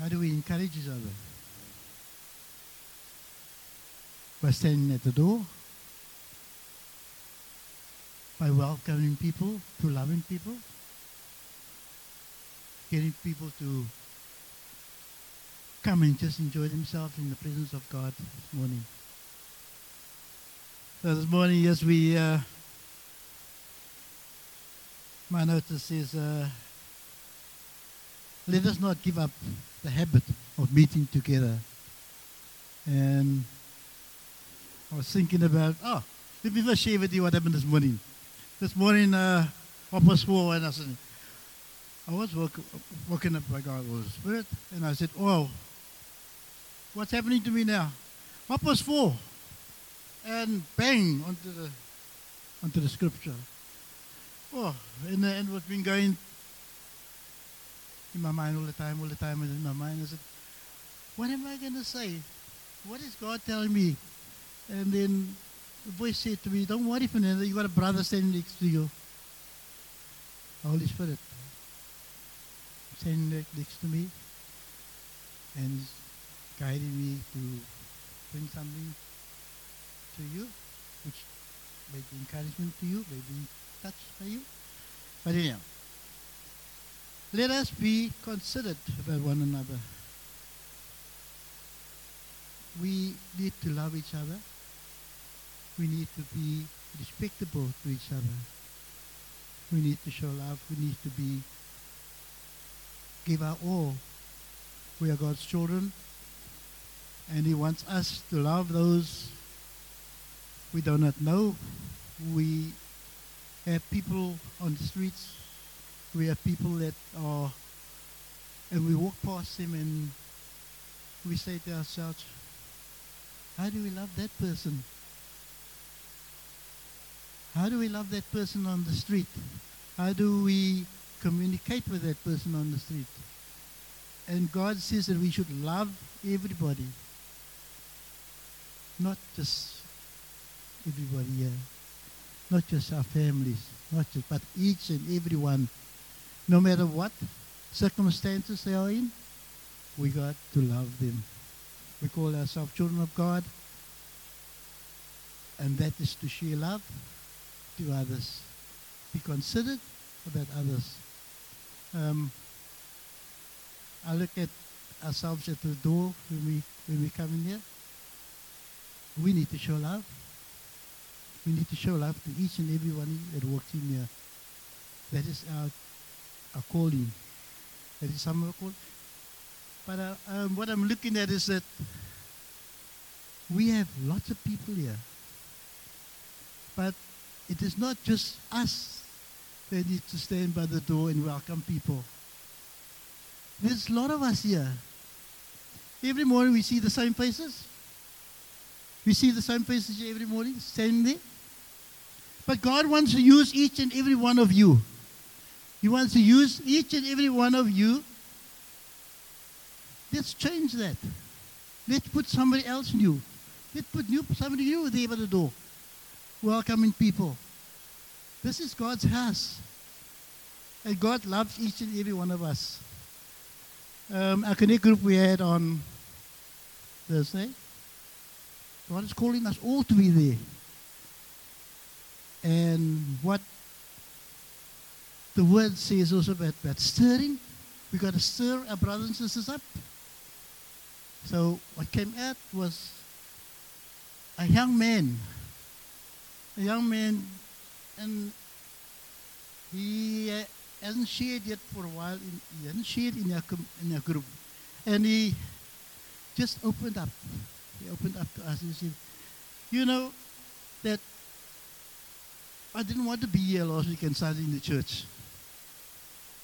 How do we encourage each other? By standing at the door, by welcoming people, to loving people, getting people to come and just enjoy themselves in the presence of God this morning. So this morning, yes, we, uh, my notice is, uh, let us not give up the habit of meeting together. And I was thinking about, oh, let me first share with you what happened this morning. This morning, uh, past four, and I said, I was woke, woken up by God, with Holy Spirit, and I said, oh, what's happening to me now? Half past four, and bang onto the onto the scripture. Oh, and, uh, and what's been going in my mind all the time, all the time, and in my mind, I said, what am I going to say? What is God telling me? And then the voice said to me, don't worry, Fernando, you got a brother standing next to you. Holy Spirit. Standing next to me and guiding me to bring something to you, which may be encouragement to you, may be touched by you. But anyhow, let us be considerate about one another. We need to love each other. We need to be respectable to each other. We need to show love. We need to be give our all. We are God's children, and He wants us to love those we do not know. We have people on the streets. We have people that are, and we walk past them and we say to ourselves, how do we love that person? How do we love that person on the street? How do we communicate with that person on the street? And God says that we should love everybody, not just everybody here, not just our families, not just, but each and every one, no matter what circumstances they are in, we got to love them. We call ourselves children of God, and that is to share love to others. Be considerate about others. Um, I look at ourselves at the door when we when we come in here. We need to show love. We need to show love to each and everyone that walks in here. That is our our calling. That is some of calling. But uh, um, what I'm looking at is that we have lots of people here. But it is not just us that need to stand by the door and welcome people. There's a lot of us here. Every morning we see the same faces. We see the same faces every morning, standing there. But God wants to use each and every one of you. He wants to use each and every one of you. Let's change that. Let's put somebody else new. Let's put new, somebody new there by the door. Welcoming people. This is God's house. And God loves each and every one of us. Um, our connect group we had on Thursday. God is calling us all to be there. And what the word says also about, about stirring, We've got to stir our brothers and sisters up. So what came out was a young man, a young man, and he hasn't shared yet for a while. In, he hasn't shared in our, in our group, and he just opened up. He opened up to us and said, "You know that I didn't want to be here last and Sunday in the church.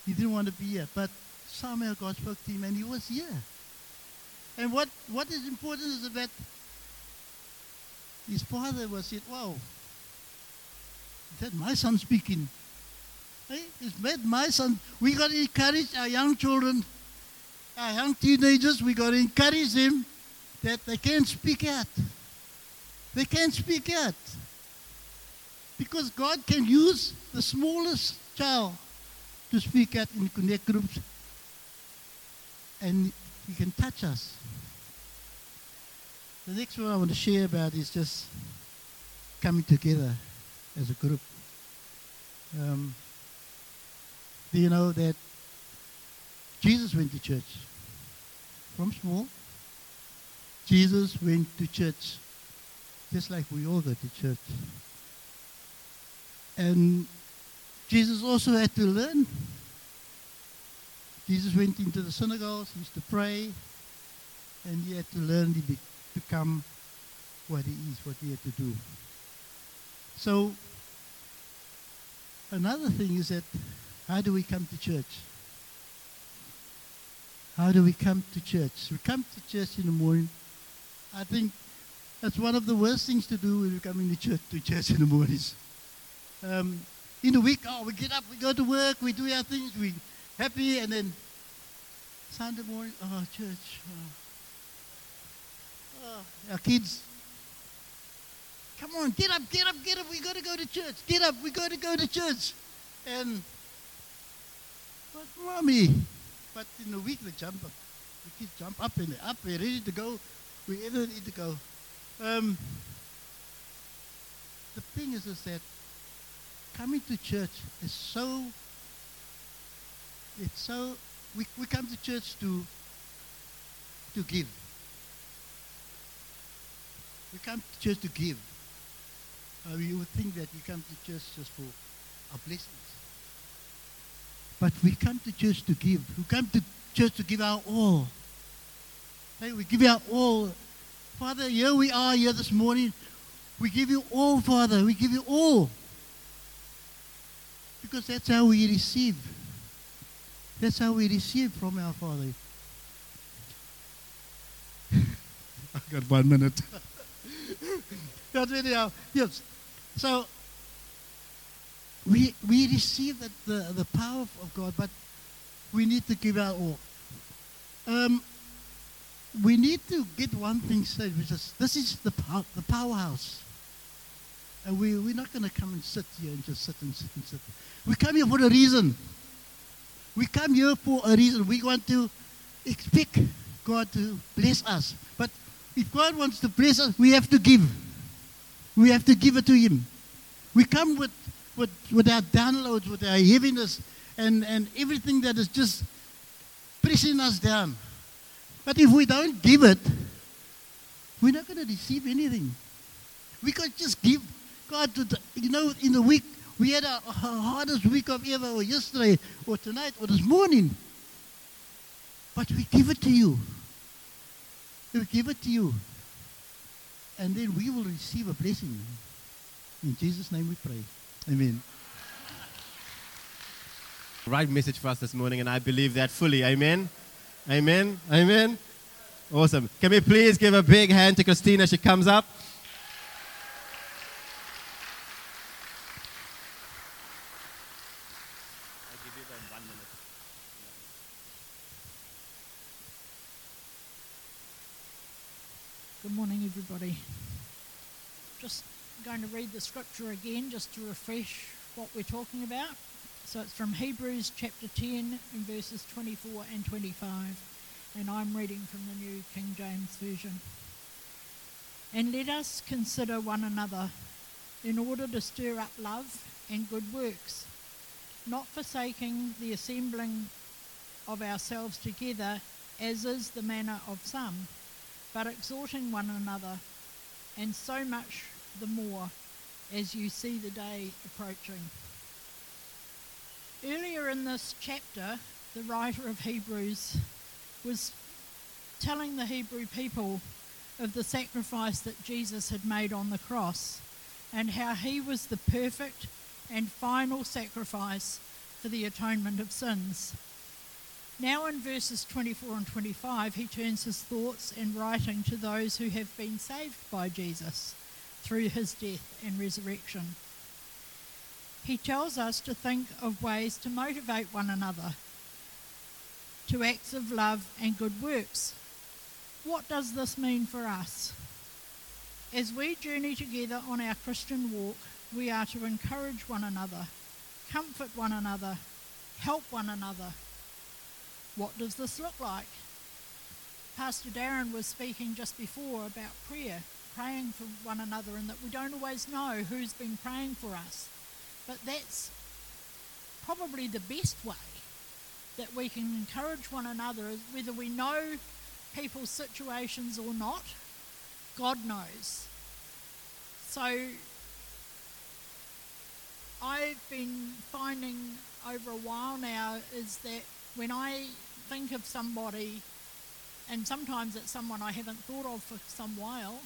He didn't want to be here, but somehow God spoke to him, and he was here." And what, what is important is that his father was said, Wow, that my son speaking? Hey, is that my son? We got to encourage our young children, our young teenagers, we got to encourage them that they can't speak out. They can't speak out. Because God can use the smallest child to speak out in connect groups and He can touch us. The next one I want to share about is just coming together as a group. Um, do you know that Jesus went to church from small? Jesus went to church just like we all go to church. And Jesus also had to learn. Jesus went into the synagogues, he used to pray, and he had to learn to be, become what he is, what he had to do. So, another thing is that how do we come to church? How do we come to church? We come to church in the morning. I think that's one of the worst things to do when we come into church to church in the mornings. Um, in the week, oh, we get up, we go to work, we do our things, we happy, and then Sunday morning, oh, church. Oh. Oh, our kids, come on, get up, get up, get up, we got to go to church. Get up, we got to go to church. And, but mommy, but in the week they jump up. The kids jump up and they're up, they're ready to go wherever they need to go. Um, the thing is, is that coming to church is so, it's so, we, we come to church to, to give. We come to church to give. Uh, you would think that you come to church just for our blessings. But we come to church to give. We come to church to give our all. Hey, we give our all. Father, here we are here this morning. We give you all, Father. We give you all. Because that's how we receive. That's how we receive from our Father. I've got one minute. but anyhow, yes. So we we receive that the, the power of God, but we need to give our all. Um, we need to get one thing straight, which is this is the the powerhouse. And we, we're not going to come and sit here and just sit and sit and sit. We come here for a reason. We come here for a reason. We want to expect God to bless us. But if God wants to bless us, we have to give. We have to give it to Him. We come with, with, with our downloads, with our heaviness, and, and everything that is just pressing us down. But if we don't give it, we're not going to receive anything. We can just give God you know, in the week, we had our, hardest week of ever, or yesterday, or tonight, or this morning. But we give it to you. We give it to you. And then we will receive a blessing. In Jesus' name we pray. Amen. Right message for us this morning, and I believe that fully. Amen. Amen. Amen. Awesome. Can we please give a big hand to Christina as she comes up? Good morning, everybody. Just going to read the scripture again just to refresh what we're talking about. So it's from Hebrews chapter 10 and verses 24 and 25. And I'm reading from the New King James Version. And let us consider one another in order to stir up love and good works, not forsaking the assembling of ourselves together, as is the manner of some but exhorting one another, and so much the more as you see the day approaching. Earlier in this chapter, the writer of Hebrews was telling the Hebrew people of the sacrifice that Jesus had made on the cross and how he was the perfect and final sacrifice for the atonement of sins. Now, in verses 24 and 25, he turns his thoughts and writing to those who have been saved by Jesus through his death and resurrection. He tells us to think of ways to motivate one another to acts of love and good works. What does this mean for us? As we journey together on our Christian walk, we are to encourage one another, comfort one another, help one another what does this look like? Pastor Darren was speaking just before about prayer, praying for one another, and that we don't always know who's been praying for us. But that's probably the best way that we can encourage one another, whether we know people's situations or not, God knows. So I've been finding over a while now is that when I think of somebody, and sometimes it's someone I haven't thought of for some while,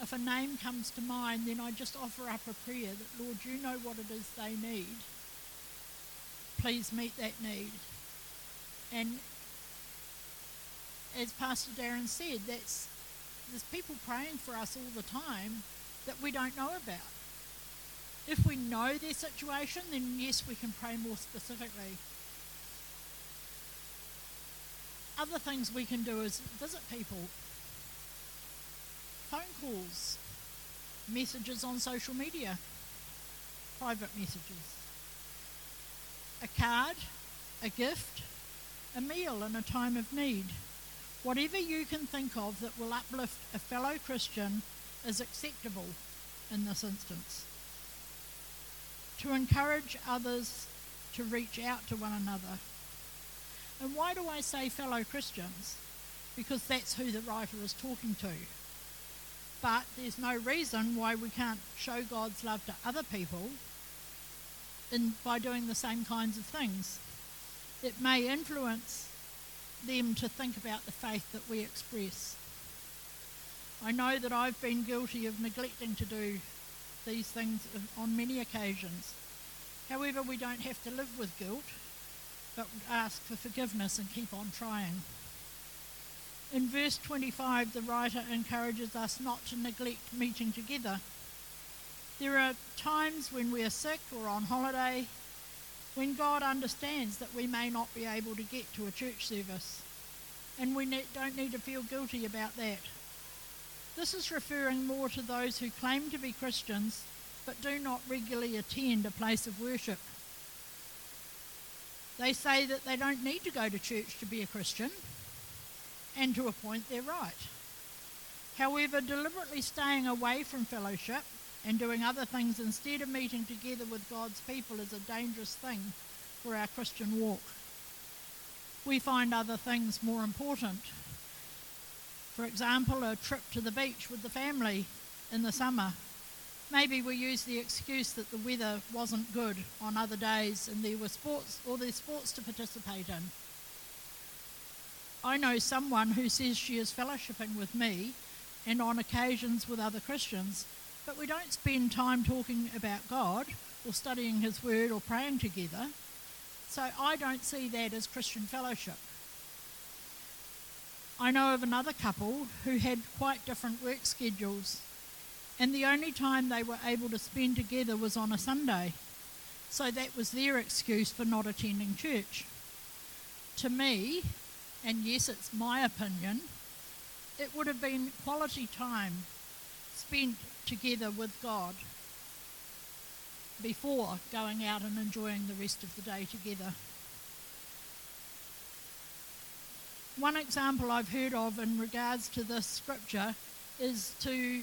if a name comes to mind, then I just offer up a prayer that, Lord, you know what it is they need. Please meet that need. And as Pastor Darren said, that's there's people praying for us all the time that we don't know about. If we know their situation, then yes, we can pray more specifically. Other things we can do is visit people, phone calls, messages on social media, private messages, a card, a gift, a meal in a time of need. Whatever you can think of that will uplift a fellow Christian is acceptable in this instance. To encourage others to reach out to one another. And why do I say fellow Christians? Because that's who the writer is talking to. But there's no reason why we can't show God's love to other people in, by doing the same kinds of things. It may influence them to think about the faith that we express. I know that I've been guilty of neglecting to do these things on many occasions. However, we don't have to live with guilt, but ask for forgiveness and keep on trying. In verse 25, the writer encourages us not to neglect meeting together. There are times when we are sick or on holiday when God understands that we may not be able to get to a church service, and we ne- don't need to feel guilty about that. This is referring more to those who claim to be Christians but do not regularly attend a place of worship. They say that they don't need to go to church to be a Christian, and to a point they're right. However, deliberately staying away from fellowship and doing other things instead of meeting together with God's people is a dangerous thing for our Christian walk. We find other things more important. For example, a trip to the beach with the family in the summer. Maybe we use the excuse that the weather wasn't good on other days and there were sports or there's sports to participate in. I know someone who says she is fellowshipping with me and on occasions with other Christians but we don't spend time talking about God or studying His Word or praying together. So I don't see that as Christian fellowship. I know of another couple who had quite different work schedules, and the only time they were able to spend together was on a Sunday. So that was their excuse for not attending church. To me, and yes, it's my opinion, it would have been quality time spent together with God before going out and enjoying the rest of the day together. One example I've heard of in regards to this scripture is to,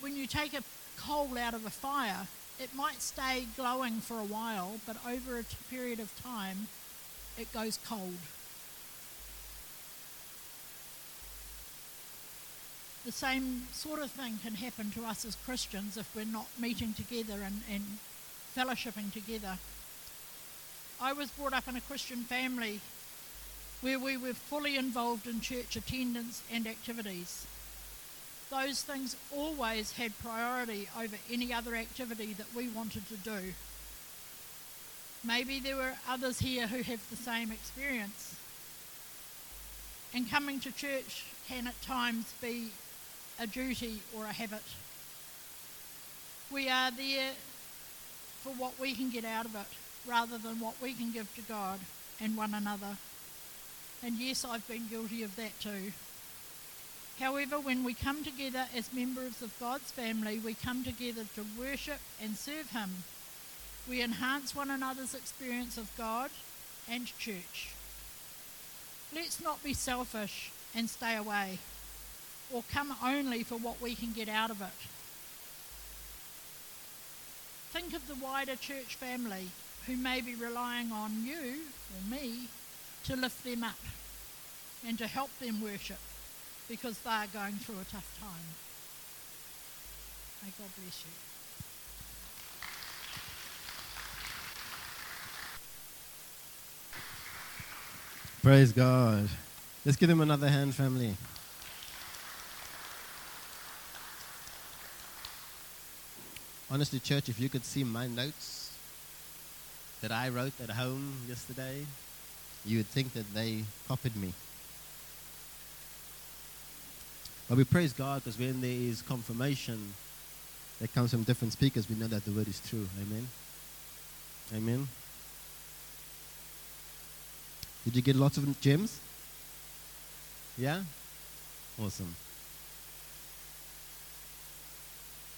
when you take a coal out of a fire, it might stay glowing for a while, but over a period of time, it goes cold. The same sort of thing can happen to us as Christians if we're not meeting together and, and fellowshipping together. I was brought up in a Christian family where we were fully involved in church attendance and activities. Those things always had priority over any other activity that we wanted to do. Maybe there were others here who have the same experience. And coming to church can at times be a duty or a habit. We are there for what we can get out of it rather than what we can give to God and one another. And yes, I've been guilty of that too. However, when we come together as members of God's family, we come together to worship and serve Him. We enhance one another's experience of God and church. Let's not be selfish and stay away or come only for what we can get out of it. Think of the wider church family who may be relying on you or me to lift them up and to help them worship because they are going through a tough time. May God bless you. Praise God. Let's give them another hand, family. Honestly, church, if you could see my notes that I wrote at home yesterday, you would think that they copied me. But we praise God because when there is confirmation that comes from different speakers, we know that the word is true. Amen. Amen. Did you get lots of gems? Yeah? Awesome.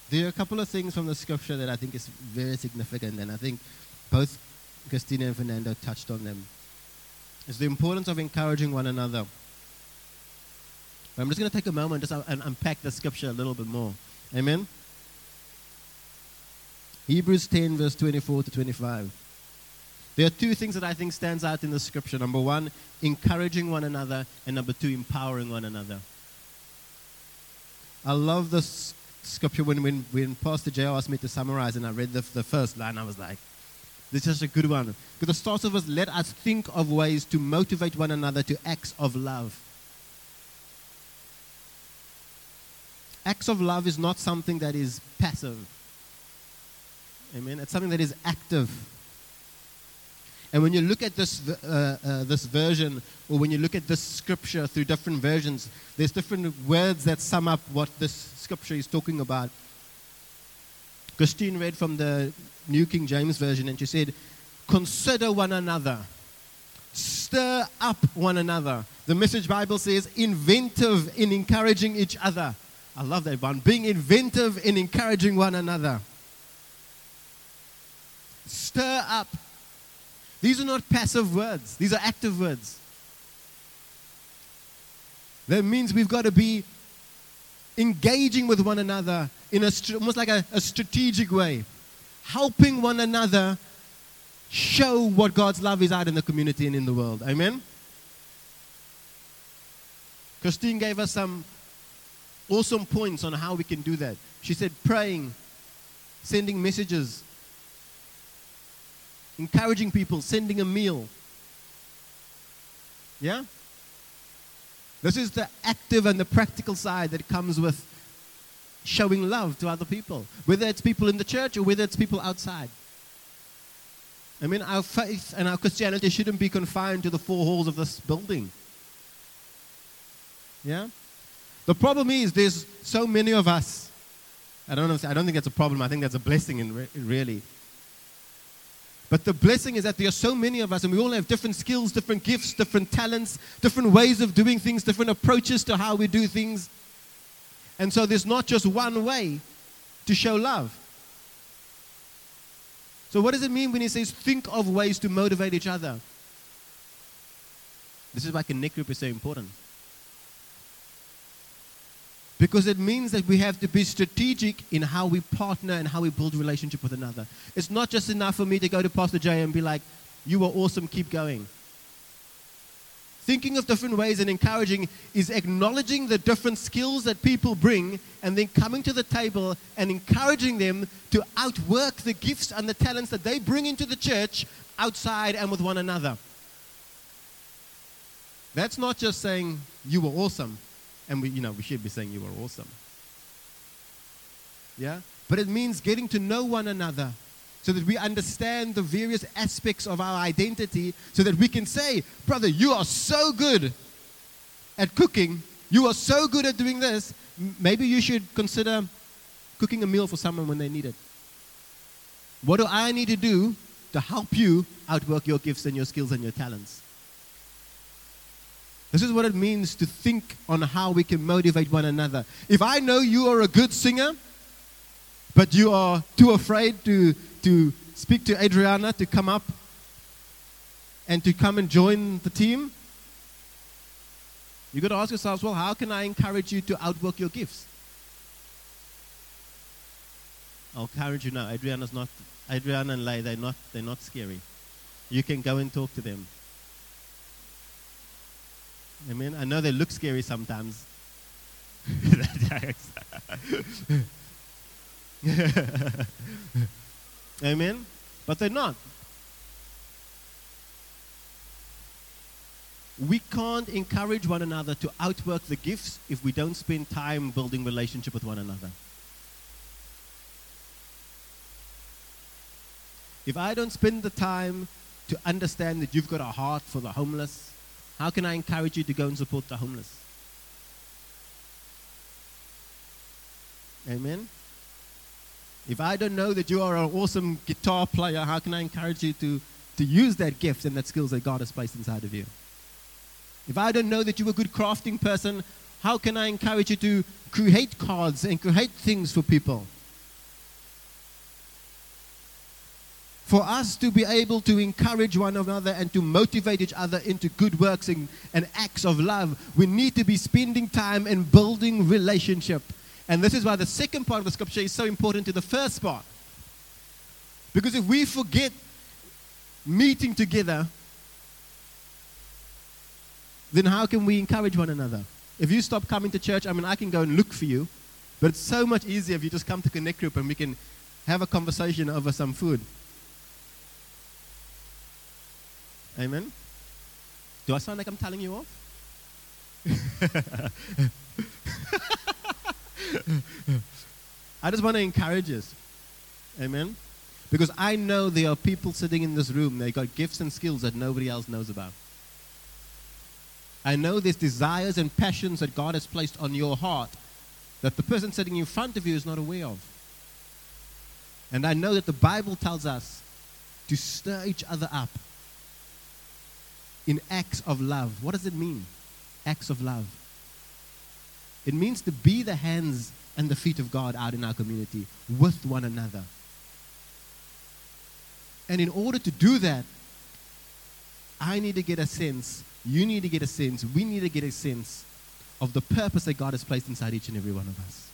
There are a couple of things from the scripture that I think is very significant, and I think both Christina and Fernando touched on them. It's the importance of encouraging one another. But I'm just going to take a moment just and unpack the scripture a little bit more. Amen? Hebrews 10, verse 24 to 25. There are two things that I think stands out in the scripture. Number one, encouraging one another, and number two, empowering one another. I love this scripture when, when, when Pastor Jay asked me to summarize, and I read the, the first line, I was like, this is a good one. Because the start of us, let us think of ways to motivate one another to acts of love. Acts of love is not something that is passive. Amen. It's something that is active. And when you look at this, uh, uh, this version, or when you look at this scripture through different versions, there's different words that sum up what this scripture is talking about. Christine read from the New King James Version and she said, Consider one another, stir up one another. The Message Bible says, inventive in encouraging each other. I love that one. Being inventive in encouraging one another. Stir up. These are not passive words, these are active words. That means we've got to be engaging with one another in a, almost like a, a strategic way, helping one another show what God's love is out in the community and in the world. Amen? Christine gave us some awesome points on how we can do that. She said praying, sending messages, encouraging people, sending a meal. Yeah? This is the active and the practical side that comes with showing love to other people, whether it's people in the church or whether it's people outside. I mean, our faith and our Christianity shouldn't be confined to the four walls of this building. Yeah? The problem is there's so many of us. I don't know. I don't think that's a problem. I think that's a blessing, in re- really. But the blessing is that there are so many of us, and we all have different skills, different gifts, different talents, different ways of doing things, different approaches to how we do things. And so there's not just one way to show love. So, what does it mean when he says, think of ways to motivate each other? This is why Connect Group is so important. Because it means that we have to be strategic in how we partner and how we build relationship with another. It's not just enough for me to go to Pastor Jay and be like, you are awesome, keep going. Thinking of different ways and encouraging is acknowledging the different skills that people bring and then coming to the table and encouraging them to outwork the gifts and the talents that they bring into the church outside and with one another. That's not just saying you were awesome. And we, you know, we should be saying you are awesome. Yeah? But it means getting to know one another so that we understand the various aspects of our identity so that we can say, brother, you are so good at cooking. You are so good at doing this. Maybe you should consider cooking a meal for someone when they need it. What do I need to do to help you outwork your gifts and your skills and your talents? This is what it means to think on how we can motivate one another. If I know you are a good singer, but you are too afraid to, to speak to Adriana to come up and to come and join the team, You've got to ask yourselves, well, how can I encourage you to outwork your gifts? I'll encourage you now. Adriana's not, Adriana and Lay, they're not, they're not scary. You can go and talk to them. Amen. I know they look scary sometimes. Amen. But they're not. We can't encourage one another to outwork the gifts if we don't spend time building relationship with one another. If I don't spend the time to understand that you've got a heart for the homeless, how can I encourage you to go and support the homeless? Amen. If I don't know that you are an awesome guitar player, how can I encourage you to, to use that gift and that skills that God has placed inside of you? If I don't know that you're a good crafting person, how can I encourage you to create cards and create things for people? For us to be able to encourage one another and to motivate each other into good works and, and acts of love, we need to be spending time and building relationship. And this is why the second part of the scripture is so important to the first part. Because if we forget meeting together, then how can we encourage one another? If you stop coming to church, I mean, I can go and look for you, but it's so much easier if you just come to Connect Group and we can have a conversation over some food. Amen. Do I sound like I'm telling you off? I just want to encourage us. Amen. Because I know there are people sitting in this room, they've got gifts and skills that nobody else knows about. I know there's desires and passions that God has placed on your heart that the person sitting in front of you is not aware of. And I know that the Bible tells us to stir each other up in acts of love. What does it mean? Acts of love. It means to be the hands and the feet of God out in our community with one another. And in order to do that, I need to get a sense, you need to get a sense, we need to get a sense of the purpose that God has placed inside each and every one of us.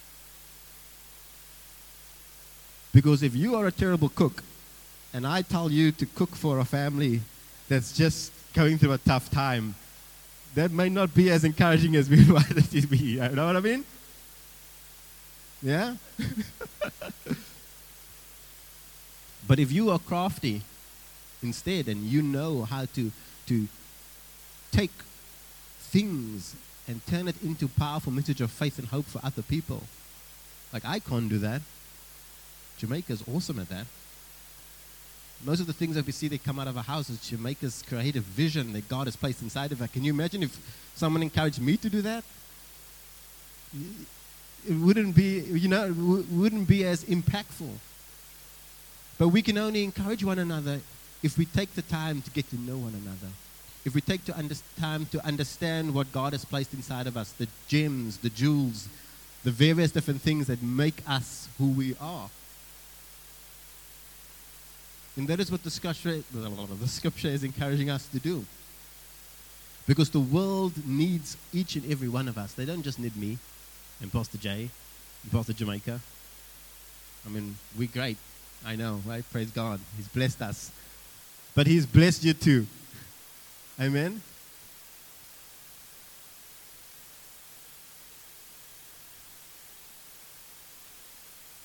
Because if you are a terrible cook, and I tell you to cook for a family that's just going through a tough time, that may not be as encouraging as we want it to be. You know what I mean? Yeah? but if you are crafty instead and you know how to, to take things and turn it into powerful message of faith and hope for other people, like I can't do that. Jamaica's awesome at that. Most of the things that we see that come out of our house is Jamaica's creative vision that God has placed inside of her. Can you imagine if someone encouraged me to do that? It wouldn't be, you know, it wouldn't be as impactful. But we can only encourage one another if we take the time to get to know one another. If we take the under- time to understand what God has placed inside of us, the gems, the jewels, the various different things that make us who we are. And that is what the scripture, the scripture is encouraging us to do. Because the world needs each and every one of us. They don't just need me and Pastor Jay and Pastor Jamaica. I mean, we're great. I know, right? Praise God. He's blessed us. But He's blessed you too. Amen?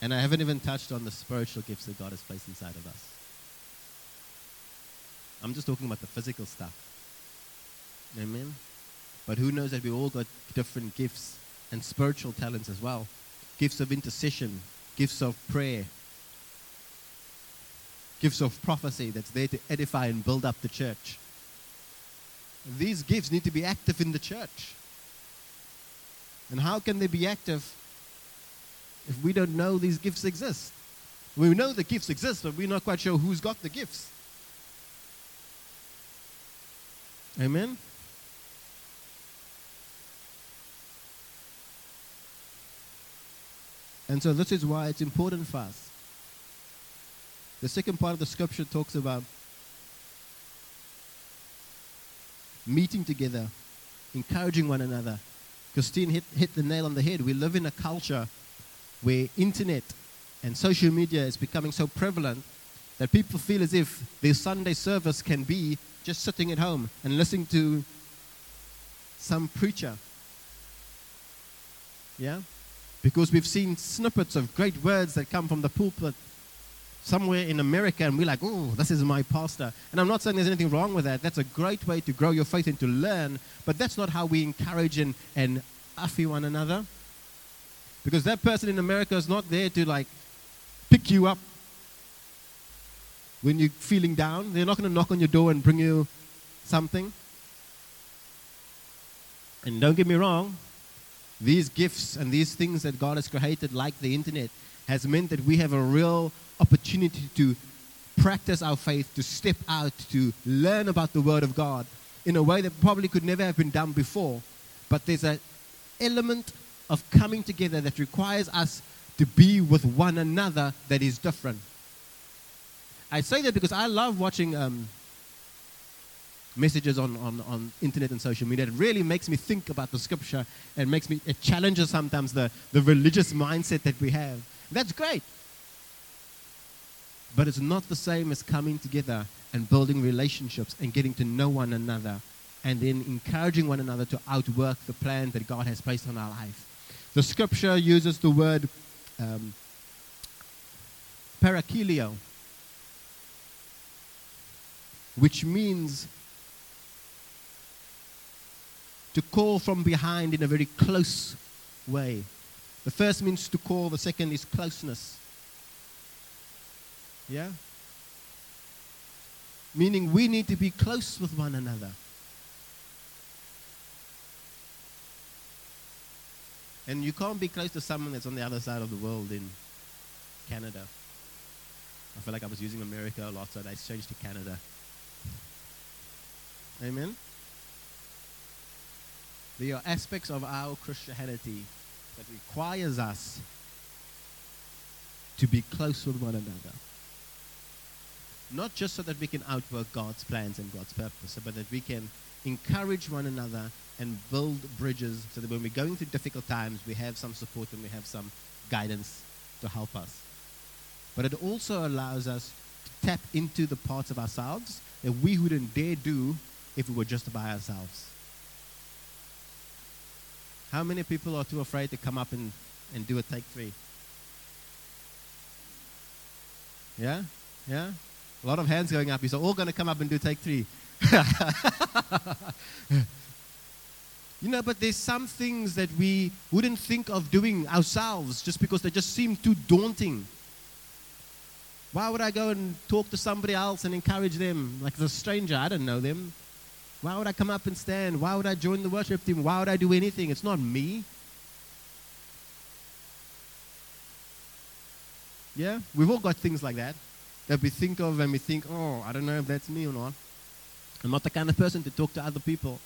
And I haven't even touched on the spiritual gifts that God has placed inside of us. I'm just talking about the physical stuff. Amen? But who knows that we all got different gifts and spiritual talents as well gifts of intercession, gifts of prayer, gifts of prophecy that's there to edify and build up the church. These gifts need to be active in the church. And how can they be active if we don't know these gifts exist? We know the gifts exist, but we're not quite sure who's got the gifts. Amen? And so this is why it's important for us. The second part of the scripture talks about meeting together encouraging one another. Christine hit, hit the nail on the head. We live in a culture where internet and social media is becoming so prevalent that people feel as if their Sunday service can be just sitting at home and listening to some preacher. Yeah? Because we've seen snippets of great words that come from the pulpit somewhere in America, and we're like, oh, this is my pastor. And I'm not saying there's anything wrong with that. That's a great way to grow your faith and to learn, but that's not how we encourage and, and affy one another. Because that person in America is not there to like pick you up when you're feeling down. They're not going to knock on your door and bring you something. And don't get me wrong, these gifts and these things that God has created, like the internet, has meant that we have a real opportunity to practice our faith, to step out, to learn about the Word of God in a way that probably could never have been done before. But there's an element of coming together that requires us to be with one another that is different. I say that because I love watching um, messages on, on, on internet and social media. It really makes me think about the scripture and makes me, it challenges sometimes the, the religious mindset that we have. That's great. But it's not the same as coming together and building relationships and getting to know one another and then encouraging one another to outwork the plan that God has placed on our life. The scripture uses the word um, parakaleo, which means to call from behind in a very close way. The first means to call, the second is closeness. Yeah? Meaning we need to be close with one another. And you can't be close to someone that's on the other side of the world in Canada. I feel like I was using America a lot, so I changed to Canada. Amen? There are aspects of our Christianity that requires us to be close with one another. Not just so that we can outwork God's plans and God's purpose, but that we can encourage one another and build bridges so that when we're going through difficult times, we have some support and we have some guidance to help us. But it also allows us to tap into the parts of ourselves that we wouldn't dare do if we were just by ourselves. How many people are too afraid to come up and, and do a take three? Yeah? Yeah? A lot of hands going up. You're all going to come up and do take three. you know, but there's some things that we wouldn't think of doing ourselves just because they just seem too daunting. Why would I go and talk to somebody else and encourage them like a stranger? I don't know them. Why would I come up and stand? Why would I join the worship team? Why would I do anything? It's not me. Yeah? We've all got things like that that we think of and we think, oh, I don't know if that's me or not. I'm not the kind of person to talk to other people.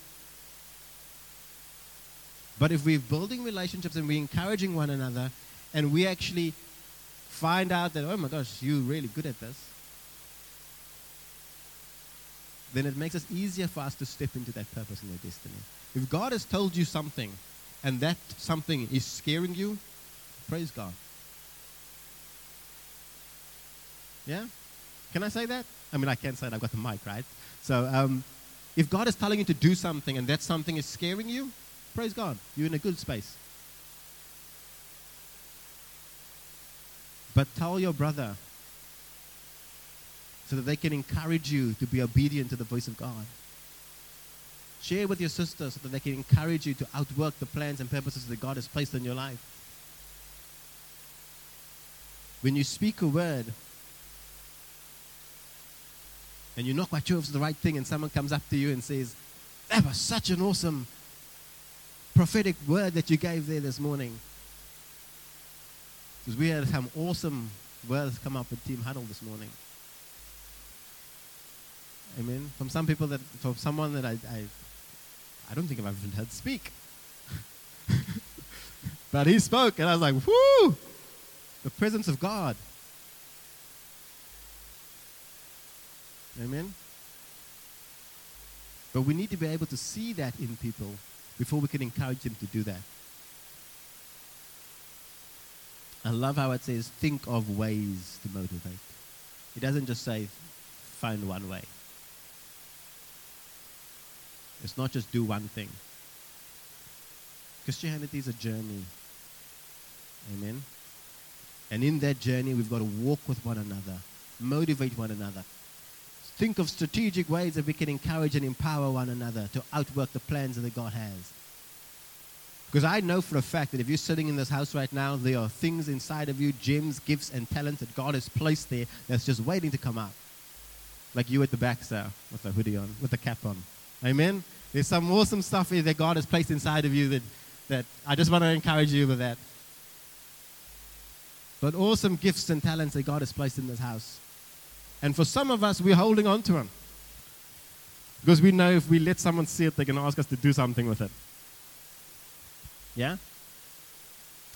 But if we're building relationships and we're encouraging one another and we actually find out that, oh my gosh, you're really good at this, then it makes it easier for us to step into that purpose and that destiny. If God has told you something and that something is scaring you, praise God. Yeah? Can I say that? I mean, I can't say it. I've got the mic, right? So, um, if God is telling you to do something and that something is scaring you, praise God. You're in a good space. But tell your brother so that they can encourage you to be obedient to the voice of God. Share with your sister so that they can encourage you to outwork the plans and purposes that God has placed in your life. When you speak a word and you're not quite sure if it's the right thing, and someone comes up to you and says, That was such an awesome prophetic word that you gave there this morning. Because we had some awesome words come up with Team Huddle this morning. Amen. From some people that, from someone that I, I, I don't think I've ever heard speak. but he spoke, and I was like, whoo! The presence of God. Amen. But we need to be able to see that in people before we can encourage them to do that. I love how it says, think of ways to motivate. It doesn't just say, find one way. It's not just do one thing. Christianity is a journey. Amen. And in that journey, we've got to walk with one another, motivate one another. Think of strategic ways that we can encourage and empower one another to outwork the plans that God has. Because I know for a fact that if you're sitting in this house right now, there are things inside of you, gems, gifts, and talents that God has placed there that's just waiting to come out. Like you at the back, sir, with the hoodie on, with the cap on. Amen? There's some awesome stuff here that God has placed inside of you that, that I just want to encourage you with that. But awesome gifts and talents that God has placed in this house. And for some of us, we're holding on to them. Because we know if we let someone see it, they can ask us to do something with it. Yeah?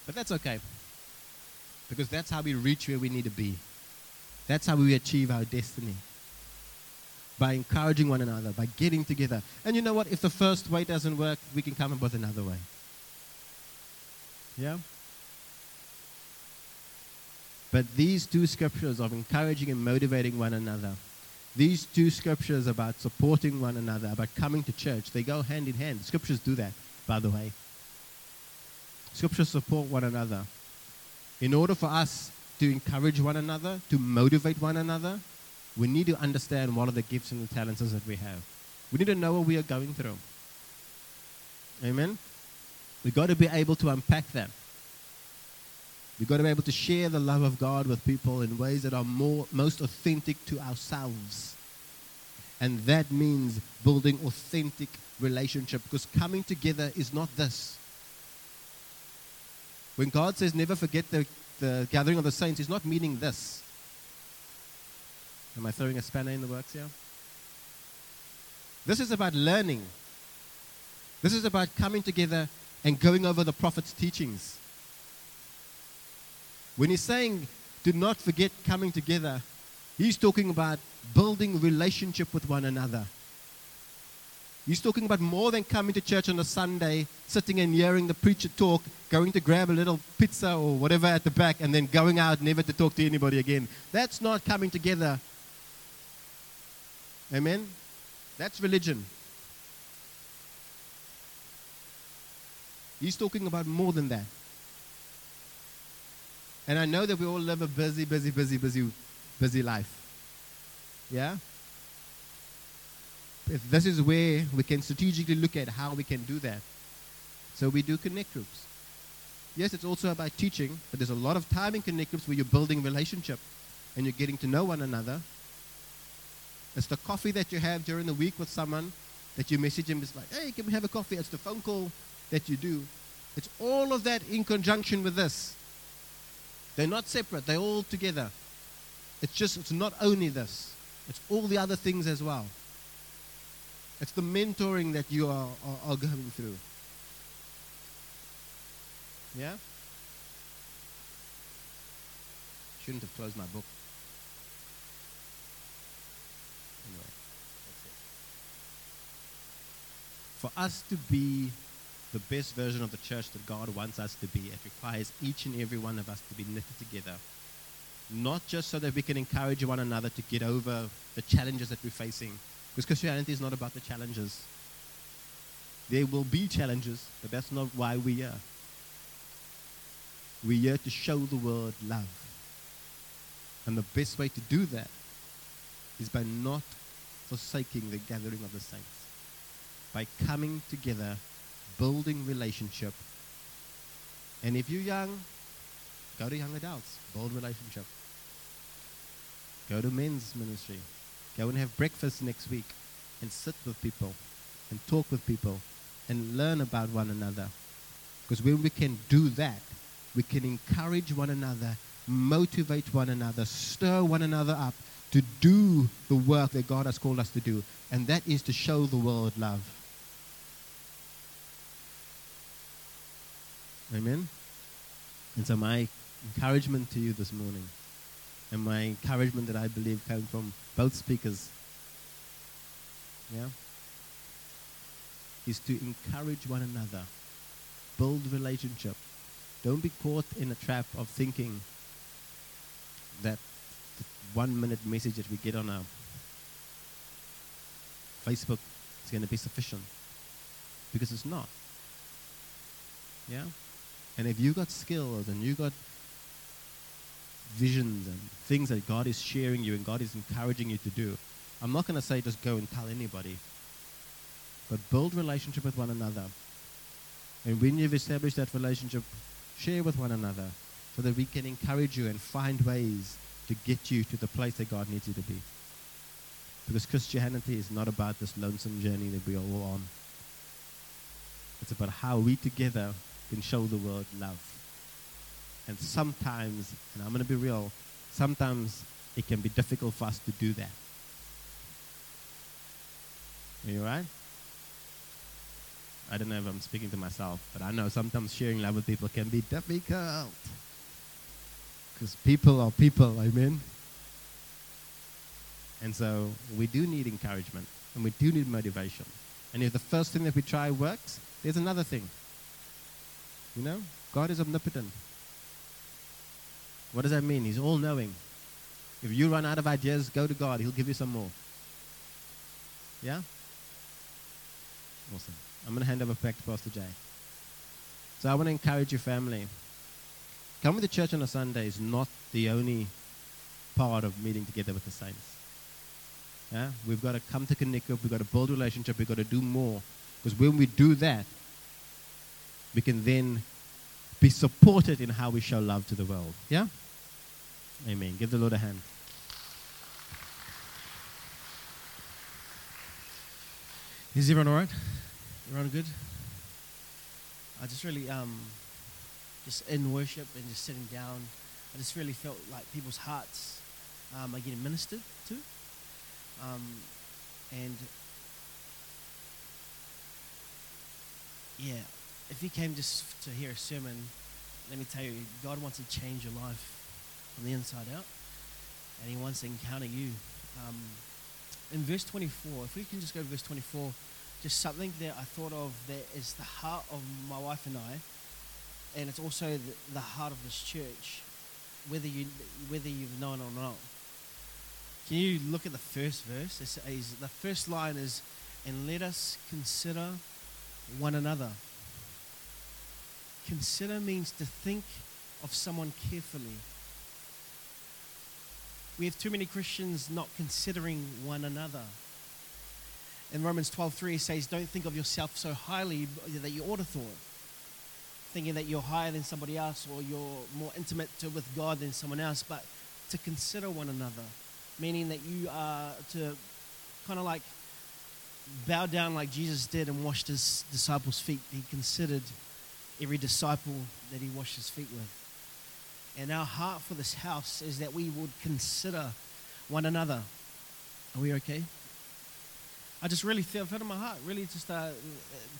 But that's okay. Because that's how we reach where we need to be. That's how we achieve our destiny. By encouraging one another, by getting together. And you know what? If the first way doesn't work, we can come up with another way. Yeah? But these two scriptures of encouraging and motivating one another, these two scriptures about supporting one another, about coming to church, they go hand in hand. Scriptures do that, by the way. Scriptures support one another. In order for us to encourage one another, to motivate one another, we need to understand what are the gifts and the talents that we have. We need to know what we are going through. Amen? We've got to be able to unpack that. We've got to be able to share the love of God with people in ways that are more, most authentic to ourselves. And that means building authentic relationship because coming together is not this. When God says never forget the, the gathering of the saints, He's not meaning this. Am I throwing a spanner in the works here? This is about learning. This is about coming together and going over the prophet's teachings. When he's saying, do not forget coming together, he's talking about building relationship with one another. He's talking about more than coming to church on a Sunday, sitting and hearing the preacher talk, going to grab a little pizza or whatever at the back, and then going out never to talk to anybody again. That's not coming together. Amen? That's religion. He's talking about more than that. And I know that we all live a busy, busy, busy, busy, busy life. Yeah? if this is where we can strategically look at how we can do that. So we do connect groups. Yes, it's also about teaching, but there's a lot of time in connect groups where you're building relationship and you're getting to know one another. It's the coffee that you have during the week with someone that you message him. It's like, hey, can we have a coffee? It's the phone call that you do. It's all of that in conjunction with this. They're not separate, they're all together. It's just, it's not only this, it's all the other things as well. It's the mentoring that you are, are, are going through. Yeah? Shouldn't have closed my book. Anyway, that's it. For us to be the best version of the church that God wants us to be, it requires each and every one of us to be knitted together. Not just so that we can encourage one another to get over the challenges that we're facing, because Christianity is not about the challenges. There will be challenges, but that's not why we're here. We're here to show the world love. And the best way to do that is by not forsaking the gathering of the saints. By coming together, building relationship. And if you're young, go to young adults, build relationship. Go to men's ministry, Go and have breakfast next week and sit with people and talk with people and learn about one another. Because when we can do that, we can encourage one another, motivate one another, stir one another up to do the work that God has called us to do. And that is to show the world love. Amen? And so, my encouragement to you this morning and my encouragement that I believe came from both speakers. Yeah? is to encourage one another, build relationship. Don't be caught in a trap of thinking that the one minute message that we get on our Facebook is going to be sufficient. Because it's not. Yeah? And if you got skills and you got visions and things that God is sharing you and God is encouraging you to do, I'm not going to say just go and tell anybody. But build relationship with one another. And when you've established that relationship, share with one another so that we can encourage you and find ways to get you to the place that God needs you to be. Because Christianity is not about this lonesome journey that we are all on. It's about how we together can show the world love. And sometimes, and I'm going to be real, sometimes it can be difficult for us to do that. Are you right? I don't know if I'm speaking to myself, but I know sometimes sharing love with people can be difficult. Because people are people, amen? And so we do need encouragement and we do need motivation. And if the first thing that we try works, there's another thing. You know, God is omnipotent. What does that mean? He's all knowing. If you run out of ideas, go to God. He'll give you some more. Yeah? Awesome. I'm going to hand over back to Pastor Jay. So I want to encourage your family. Coming to church on a Sunday is not the only part of meeting together with the saints. Yeah? We've got to come to connect up. We've got to build relationship. We've got to do more. Because when we do that, we can then be supported in how we show love to the world. Yeah? Amen. Give the Lord a hand. Is everyone all right? Everyone good? I just really, um, just in worship and just sitting down, I just really felt like people's hearts um, are getting ministered to. Um, and yeah, if you came just to hear a sermon, let me tell you, God wants to change your life from the inside out, and He wants to encounter you. Um, in verse 24, if we can just go to verse 24, just something that I thought of that is the heart of my wife and I, and it's also the, the heart of this church, whether you whether you've known or not. Can you look at the first verse? It says, the first line is, "And let us consider one another." Consider means to think of someone carefully. We have too many Christians not considering one another. In Romans 12:3 it says, "Don't think of yourself so highly that you ought to thought." Thinking that you're higher than somebody else or you're more intimate to, with God than someone else, but to consider one another, meaning that you are to kind of like bow down like Jesus did and washed his disciples' feet. He considered every disciple that he washed his feet with. And our heart for this house is that we would consider one another. Are we okay? I just really feel, felt in my heart, really just uh,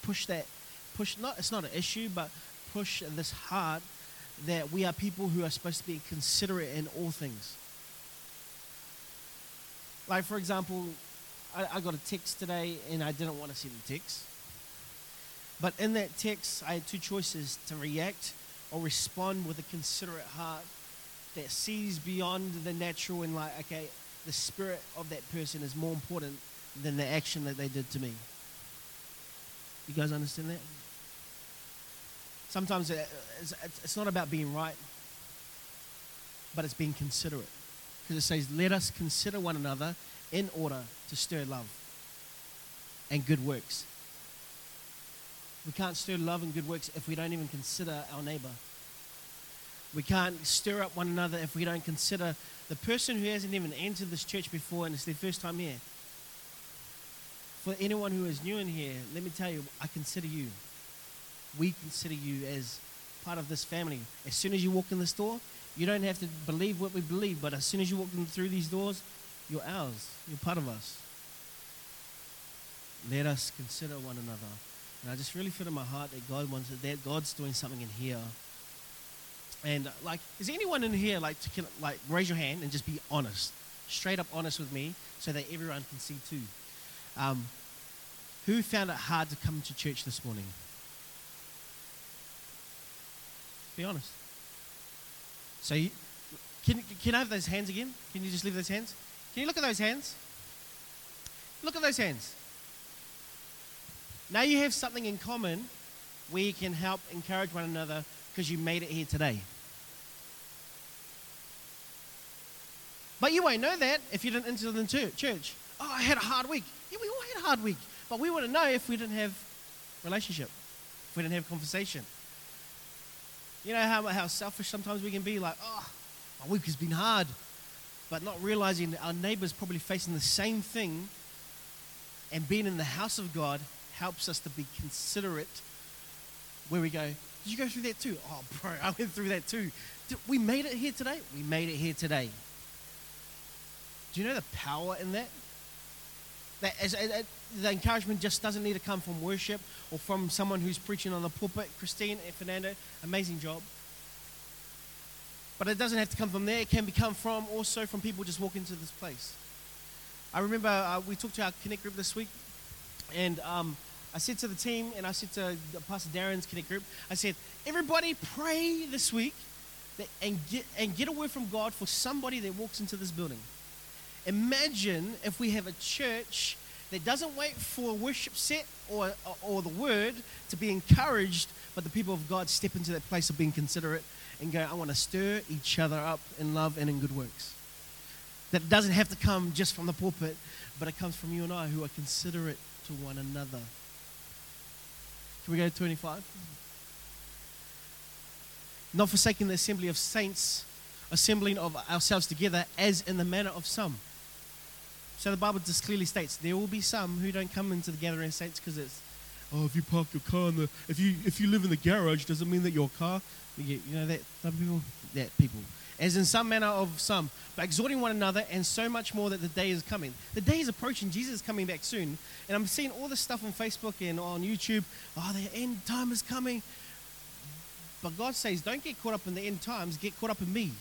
push that, push, not, it's not an issue, but push this heart that we are people who are supposed to be considerate in all things. Like, for example, I, I got a text today and I didn't want to see the text. But in that text, I had two choices to react or respond with a considerate heart that sees beyond the natural and, like, okay, the spirit of that person is more important than the action that they did to me. You guys understand that? Sometimes it's not about being right, but it's being considerate. Because it says, let us consider one another in order to stir love and good works. We can't stir love and good works if we don't even consider our neighbor. We can't stir up one another if we don't consider the person who hasn't even entered this church before and it's their first time here. For anyone who is new in here, let me tell you, I consider you. We consider you as part of this family. As soon as you walk in this door, you don't have to believe what we believe, but as soon as you walk in through these doors, you're ours. You're part of us. Let us consider one another. And I just really feel in my heart that God wants that God's doing something in here. And like, is anyone in here like to like raise your hand and just be honest, straight up honest with me, so that everyone can see too. Um, Who found it hard to come to church this morning? Be honest. So, you, can, can I have those hands again? Can you just leave those hands? Can you look at those hands? Look at those hands. Now you have something in common where you can help encourage one another because you made it here today. But you won't know that if you didn't enter the church. Oh, I had a hard week. Yeah, we all had a hard week. But we wouldn't know if we didn't have relationship, if we didn't have conversation. You know how, how selfish sometimes we can be like, oh, my week has been hard. But not realizing that our neighbor's probably facing the same thing. And being in the house of God helps us to be considerate where we go, did you go through that too? Oh, bro, I went through that too. Did, we made it here today? We made it here today. Do you know the power in that? That as, as- the encouragement just doesn't need to come from worship or from someone who's preaching on the pulpit. Christine and Fernando, amazing job. But it doesn't have to come from there. It can become from also from people just walking into this place. I remember uh, we talked to our Connect group this week, and um, I said to the team, and I said to Pastor Darren's Connect group, I said, everybody pray this week that, and, get, and get a word from God for somebody that walks into this building. Imagine if we have a church that doesn't wait for a worship set or, or, or the word to be encouraged, but the people of God step into that place of being considerate and go, I want to stir each other up in love and in good works. That doesn't have to come just from the pulpit, but it comes from you and I who are considerate to one another. Can we go to 25? Not forsaking the assembly of saints, assembling of ourselves together, as in the manner of some. So the Bible just clearly states there will be some who don't come into the gathering of saints because it's, oh, if you park your car in the, if you if you live in the garage, does it mean that your car, you know that some people, that people, as in some manner of some, but exhorting one another, and so much more that the day is coming. The day is approaching. Jesus is coming back soon, and I'm seeing all this stuff on Facebook and on YouTube. Oh, the end time is coming. But God says, don't get caught up in the end times. Get caught up in me,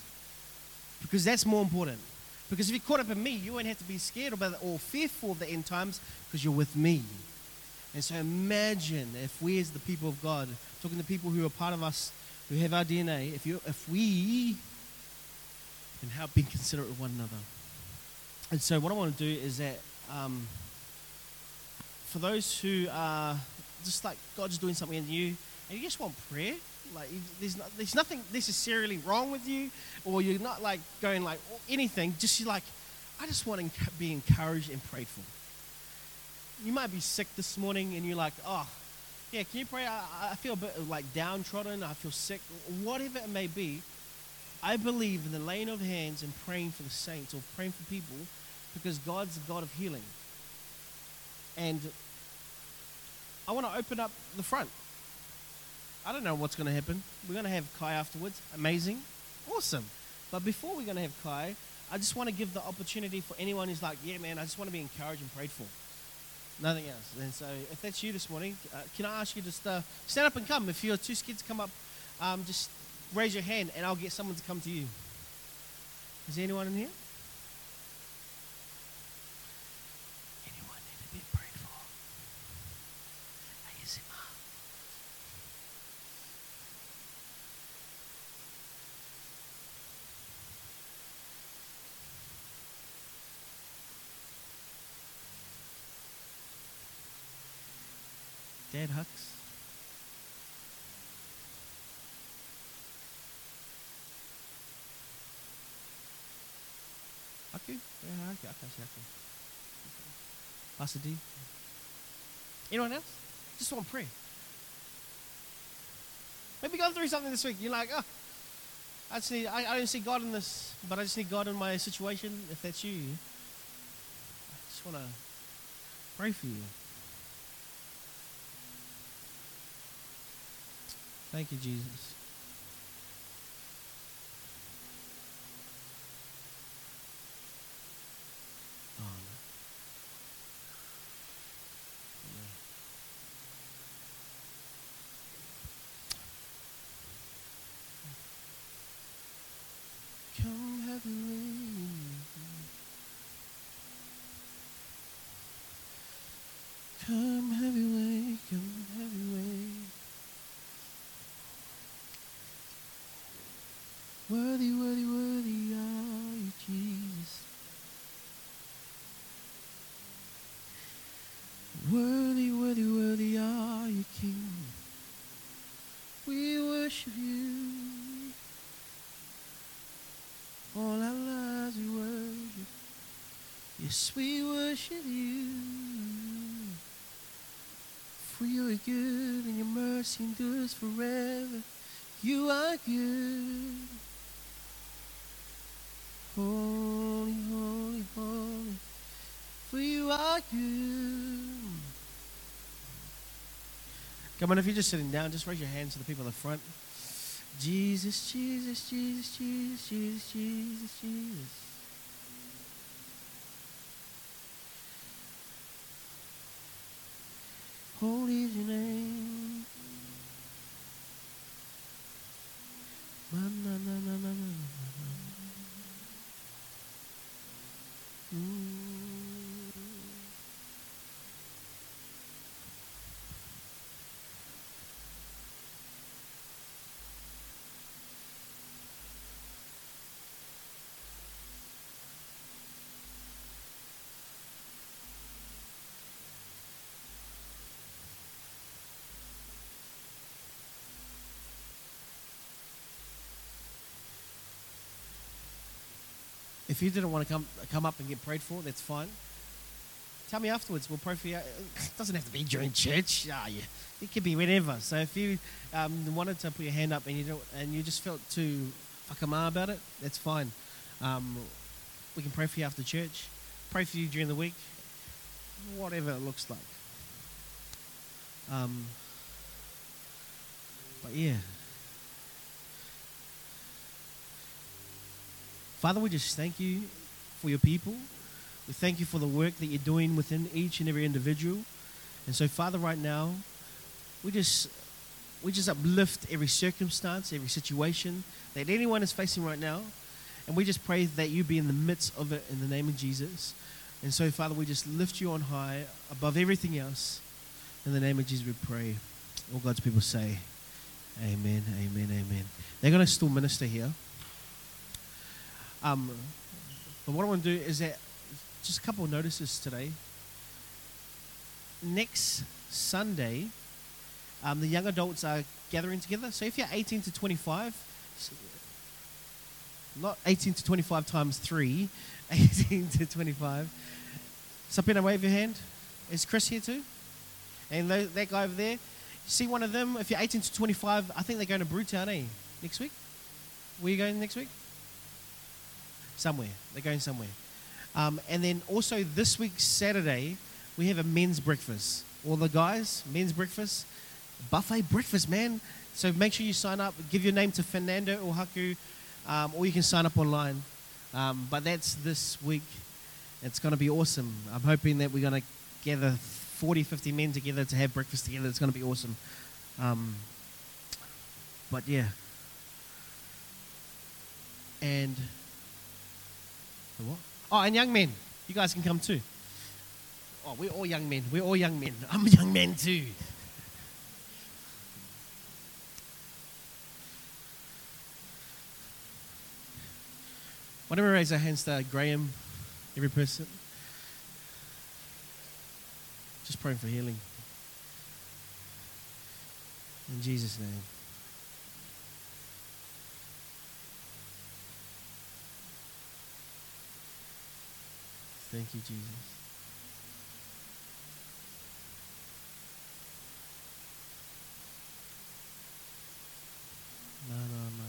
because that's more important. Because if you're caught up in me, you won't have to be scared about or fearful of the end times because you're with me. And so imagine if we, as the people of God, talking to people who are part of us, who have our DNA, if, you, if we can how being considerate of one another. And so what I want to do is that um, for those who are just like God's doing something in you, and you just want prayer, like there's, no, there's nothing necessarily wrong with you, or you're not like going like anything. Just you're like, I just want to be encouraged and prayed for. You might be sick this morning, and you're like, oh, yeah, can you pray? I, I feel a bit like downtrodden. I feel sick. Whatever it may be, I believe in the laying of hands and praying for the saints or praying for people, because God's a God of healing. And I want to open up the front. I don't know what's going to happen. We're going to have Kai afterwards. Amazing. Awesome. But before we're going to have Kai, I just want to give the opportunity for anyone who's like, yeah, man, I just want to be encouraged and prayed for. Nothing else. And so if that's you this morning, uh, can I ask you to uh, stand up and come? If you're too scared to come up, um, just raise your hand and I'll get someone to come to you. Is there anyone in here? Anyone need to be prayed for? ASMR. Dad Hux. Aku? Aku, aku, aku. Pastor D. Anyone else? Just want to pray. Maybe going through something this week. You're like, oh, I just need, I, I don't see God in this, but I just need God in my situation. If that's you, I just want to pray for you. Thank you, Jesus. Oh, no. No. Come heavenly. Come Yes, we worship you. For you are good and your mercy endures forever. You are good. Holy, holy, holy. For you are good. Come on, if you're just sitting down, just raise your hands to the people in the front. Jesus, Jesus, Jesus, Jesus, Jesus, Jesus, Jesus. Holy is your name. Na, na, na, na, na, na, na, na. Mm. If you didn't want to come come up and get prayed for, that's fine. Tell me afterwards. We'll pray for you. It doesn't have to be during church. Ah, yeah. It could be whenever. So if you um, wanted to put your hand up and you and you just felt too whakama about it, that's fine. Um, we can pray for you after church. Pray for you during the week. Whatever it looks like. Um, but yeah. Father, we just thank you for your people. We thank you for the work that you're doing within each and every individual. And so, Father, right now, we just we just uplift every circumstance, every situation that anyone is facing right now. And we just pray that you be in the midst of it in the name of Jesus. And so, Father, we just lift you on high above everything else. In the name of Jesus, we pray. All God's people say, Amen, amen, amen. They're going to still minister here. Um, but what I want to do is that just a couple of notices today. Next Sunday, um, the young adults are gathering together. So if you're 18 to 25, not 18 to 25 times 3, 18 to 25. Sapina, wave your hand. Is Chris here too? And that guy over there. See one of them? If you're 18 to 25, I think they're going to Brewtown, eh? Next week? Where are you going next week? Somewhere. They're going somewhere. Um, and then also this week, Saturday, we have a men's breakfast. All the guys, men's breakfast, buffet breakfast, man. So make sure you sign up. Give your name to Fernando or Haku, um, or you can sign up online. Um, but that's this week. It's going to be awesome. I'm hoping that we're going to gather 40, 50 men together to have breakfast together. It's going to be awesome. Um, but yeah. And the what? Oh, and young men. You guys can come too. Oh, we're all young men. We're all young men. I'm a young man too. Why don't we raise our hands to Graham, every person? Just praying for healing. In Jesus' name. Thank you, Jesus. No, I'm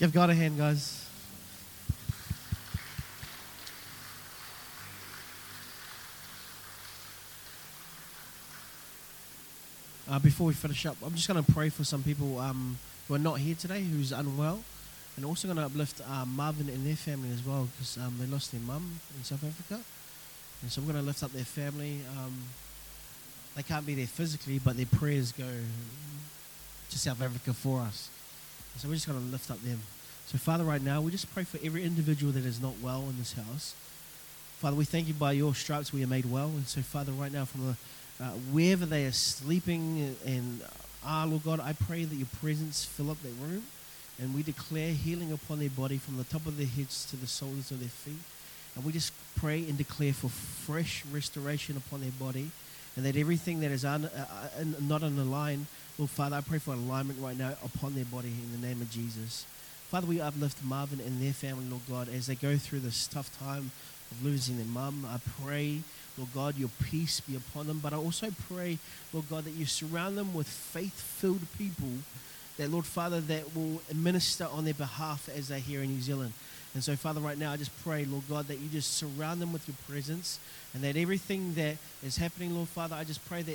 Give God a hand, guys. Uh, before we finish up, I'm just going to pray for some people um, who are not here today, who's unwell, and also going to uplift uh, Marvin and their family as well, because um, they lost their mum in South Africa, and so we're going to lift up their family. Um, they can't be there physically, but their prayers go to South Africa for us. So we're just going to lift up them. So Father, right now we just pray for every individual that is not well in this house. Father, we thank you by your stripes we are made well, and so Father, right now from the uh, wherever they are sleeping and ah, Lord God, I pray that your presence fill up that room and we declare healing upon their body from the top of their heads to the soles of their feet. And we just pray and declare for fresh restoration upon their body and that everything that is un, uh, uh, not in the line, Lord Father, I pray for alignment right now upon their body in the name of Jesus. Father, we uplift Marvin and their family, Lord God, as they go through this tough time of losing their mum. I pray Lord God, your peace be upon them. But I also pray, Lord God, that you surround them with faith filled people that, Lord Father, that will minister on their behalf as they're here in New Zealand. And so, Father, right now, I just pray, Lord God, that you just surround them with your presence and that everything that is happening, Lord Father, I just pray that